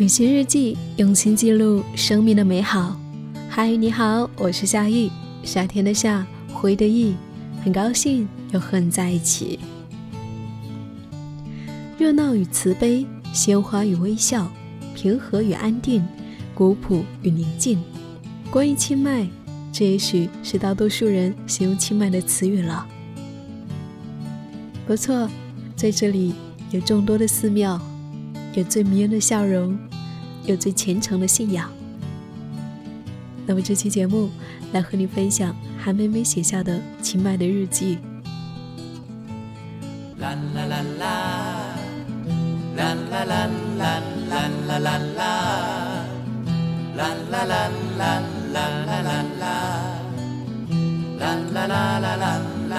旅行日记，用心记录生命的美好。嗨，你好，我是夏意，夏天的夏，回的意，很高兴又和你在一起。热闹与慈悲，鲜花与微笑，平和与安定，古朴与宁静。关于清迈，这也许是大多数人形容清迈的词语了。不错，在这里有众多的寺庙，有最迷人的笑容。有最虔诚的信仰。那么这期节目来和你分享韩梅梅写下的清迈的日记。啦啦啦啦，啦啦啦啦啦啦啦啦，啦啦啦啦啦啦啦啦，啦啦啦啦啦。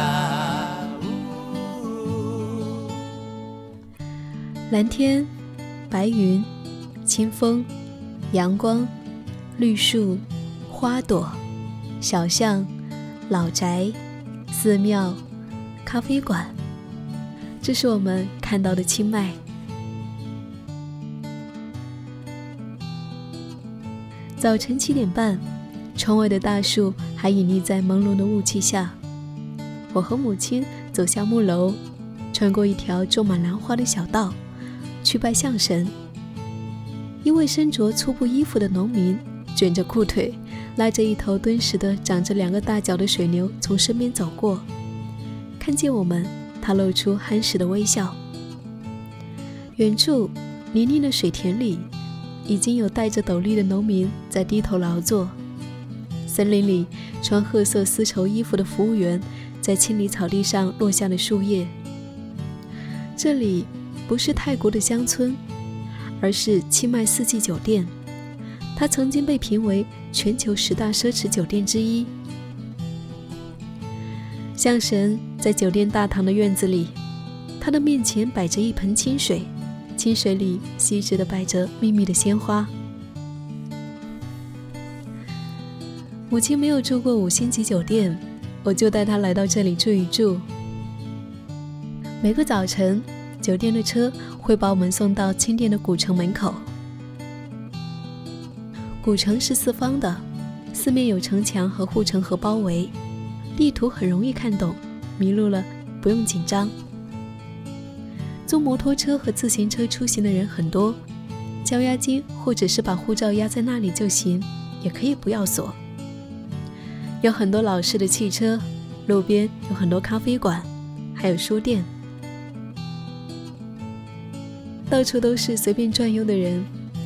蓝天，白云。清风、阳光、绿树、花朵、小巷、老宅、寺庙、咖啡馆，这是我们看到的清迈。早晨七点半，窗外的大树还隐匿在朦胧的雾气下。我和母亲走下木楼，穿过一条种满兰花的小道，去拜象神。一位身着粗布衣服的农民卷着裤腿，拉着一头敦实的、长着两个大角的水牛从身边走过。看见我们，他露出憨实的微笑。远处泥泞的水田里，已经有戴着斗笠的农民在低头劳作。森林里，穿褐色丝绸衣服的服务员在清理草地上落下的树叶。这里不是泰国的乡村。而是清迈四季酒店，它曾经被评为全球十大奢侈酒店之一。象神在酒店大堂的院子里，他的面前摆着一盆清水，清水里细致的摆着密密的鲜花。母亲没有住过五星级酒店，我就带她来到这里住一住。每个早晨。酒店的车会把我们送到清殿的古城门口。古城是四方的，四面有城墙和护城河包围，地图很容易看懂，迷路了不用紧张。租摩托车和自行车出行的人很多，交押金或者是把护照压在那里就行，也可以不要锁。有很多老式的汽车，路边有很多咖啡馆，还有书店。到处都是随便转悠的人，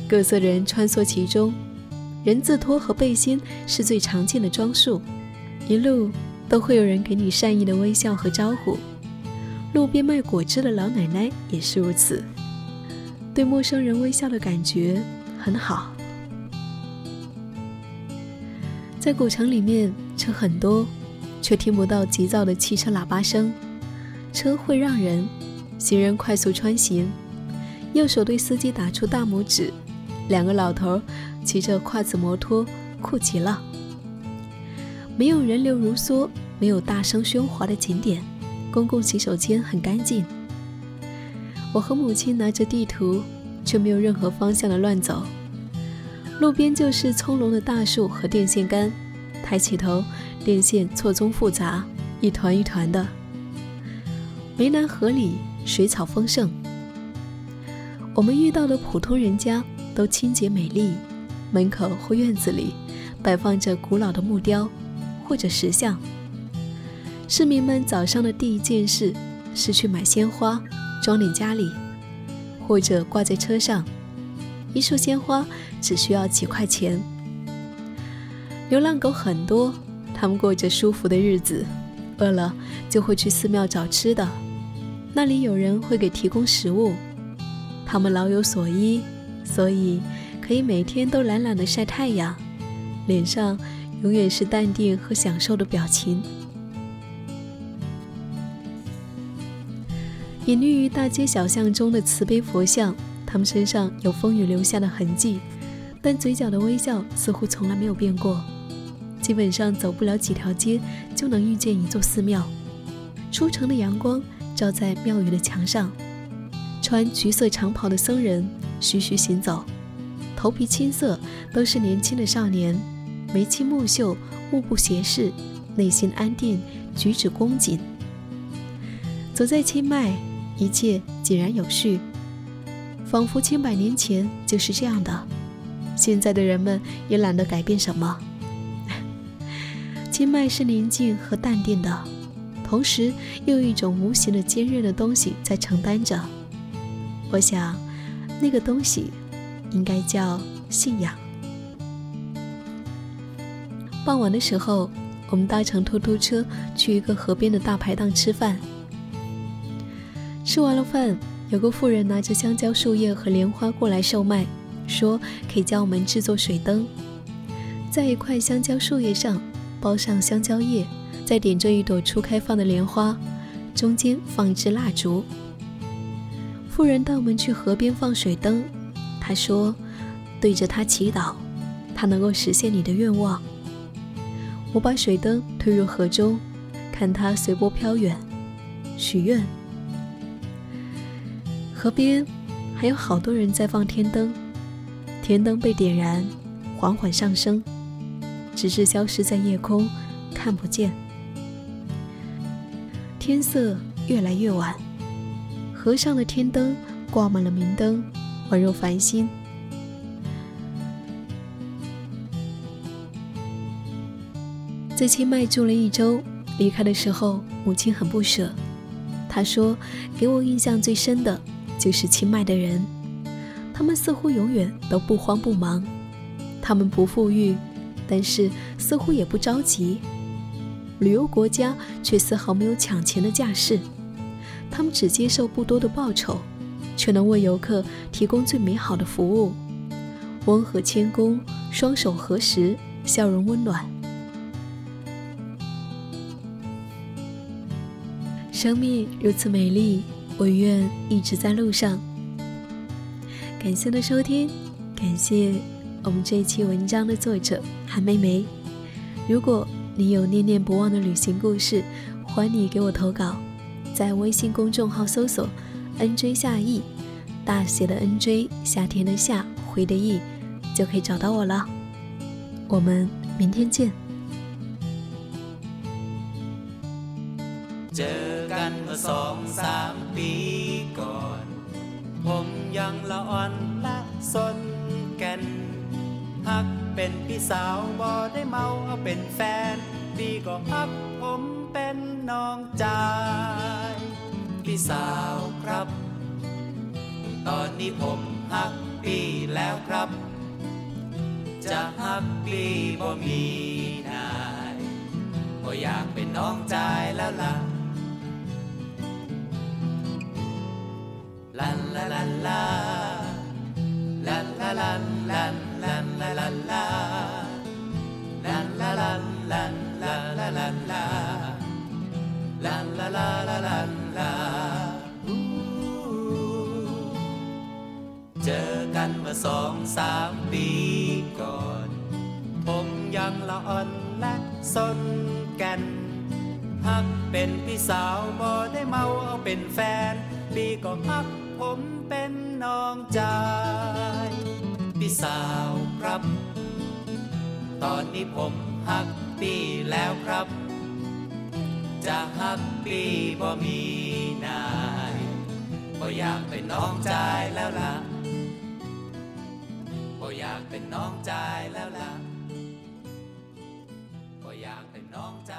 各色人穿梭其中，人字拖和背心是最常见的装束，一路都会有人给你善意的微笑和招呼。路边卖果汁的老奶奶也是如此，对陌生人微笑的感觉很好。在古城里面，车很多，却听不到急躁的汽车喇叭声，车会让人，行人快速穿行。右手对司机打出大拇指，两个老头骑着跨子摩托，酷极了。没有人流如梭，没有大声喧哗的景点，公共洗手间很干净。我和母亲拿着地图，却没有任何方向的乱走。路边就是葱茏的大树和电线杆，抬起头，电线错综复杂，一团一团的。湄南河里水草丰盛。我们遇到的普通人家都清洁美丽，门口或院子里摆放着古老的木雕或者石像。市民们早上的第一件事是去买鲜花，装点家里，或者挂在车上。一束鲜花只需要几块钱。流浪狗很多，它们过着舒服的日子，饿了就会去寺庙找吃的，那里有人会给提供食物。他们老有所依，所以可以每天都懒懒的晒太阳，脸上永远是淡定和享受的表情。隐匿于大街小巷中的慈悲佛像，他们身上有风雨留下的痕迹，但嘴角的微笑似乎从来没有变过。基本上走不了几条街，就能遇见一座寺庙。初晨的阳光照在庙宇的墙上。穿橘色长袍的僧人徐徐行走，头皮青涩，都是年轻的少年，眉清目秀，目不斜视，内心安定，举止恭谨。走在清迈，一切井然有序，仿佛千百年前就是这样的。现在的人们也懒得改变什么。清迈是宁静和淡定的，同时又有一种无形的坚韧的东西在承担着。我想，那个东西应该叫信仰。傍晚的时候，我们搭乘突突车去一个河边的大排档吃饭。吃完了饭，有个妇人拿着香蕉树叶和莲花过来售卖。说可以教我们制作水灯，在一块香蕉树叶上包上香蕉叶，再点缀一朵初开放的莲花，中间放一支蜡烛。妇人带我们去河边放水灯，他说对着它祈祷，它能够实现你的愿望。我把水灯推入河中，看它随波飘远，许愿。河边还有好多人在放天灯。天灯被点燃，缓缓上升，直至消失在夜空，看不见。天色越来越晚，河上的天灯挂满了明灯，宛若繁星。在清迈住了一周，离开的时候，母亲很不舍。她说：“给我印象最深的就是清迈的人。”他们似乎永远都不慌不忙，他们不富裕，但是似乎也不着急。旅游国家却丝毫没有抢钱的架势，他们只接受不多的报酬，却能为游客提供最美好的服务，温和谦恭，双手合十，笑容温暖。生命如此美丽，我愿一直在路上。感谢的收听，感谢我们这一期文章的作者韩梅梅。如果你有念念不忘的旅行故事，欢迎你给我投稿，在微信公众号搜索 “nj 夏意”，大写的 “nj”，夏天的“夏”，回的“意”，就可以找到我了。我们明天见。ผมยังละอ่อนละสนแก่นฮักเป็นพี่สาวบ่ได้เมาเอาเป็นแฟนพี่ก็ฮักผมเป็นน้องจาย ่สาวครับ ตอนนี้ผมฮักปีแล้วครับ จะฮักปีบ่มีนายบ่อยากเป็นน้องใจแล้วล่ะลันลาลันลาลันลาลันลันลันลาลันลาลันลาลันลันลาลาลันลาลันลาลาลันลา สองสามปีก่อน ผมยังละอ่อนและสนกันฮักเป็นพี่สาวบ่ได้เมาเอาเป็นแฟน ปีก็ฮักผมเป็นน้องจายพี่สาวครับ ตอนนี้ผมฮักพี่แล้วครับ จะฮักพี่บ่มีนายบ่อยากเป็นน้องจายแล้วล่ะ บ่อยากเป็นน้องใจแล้วล่ะก็อยากเป็นน้องใจ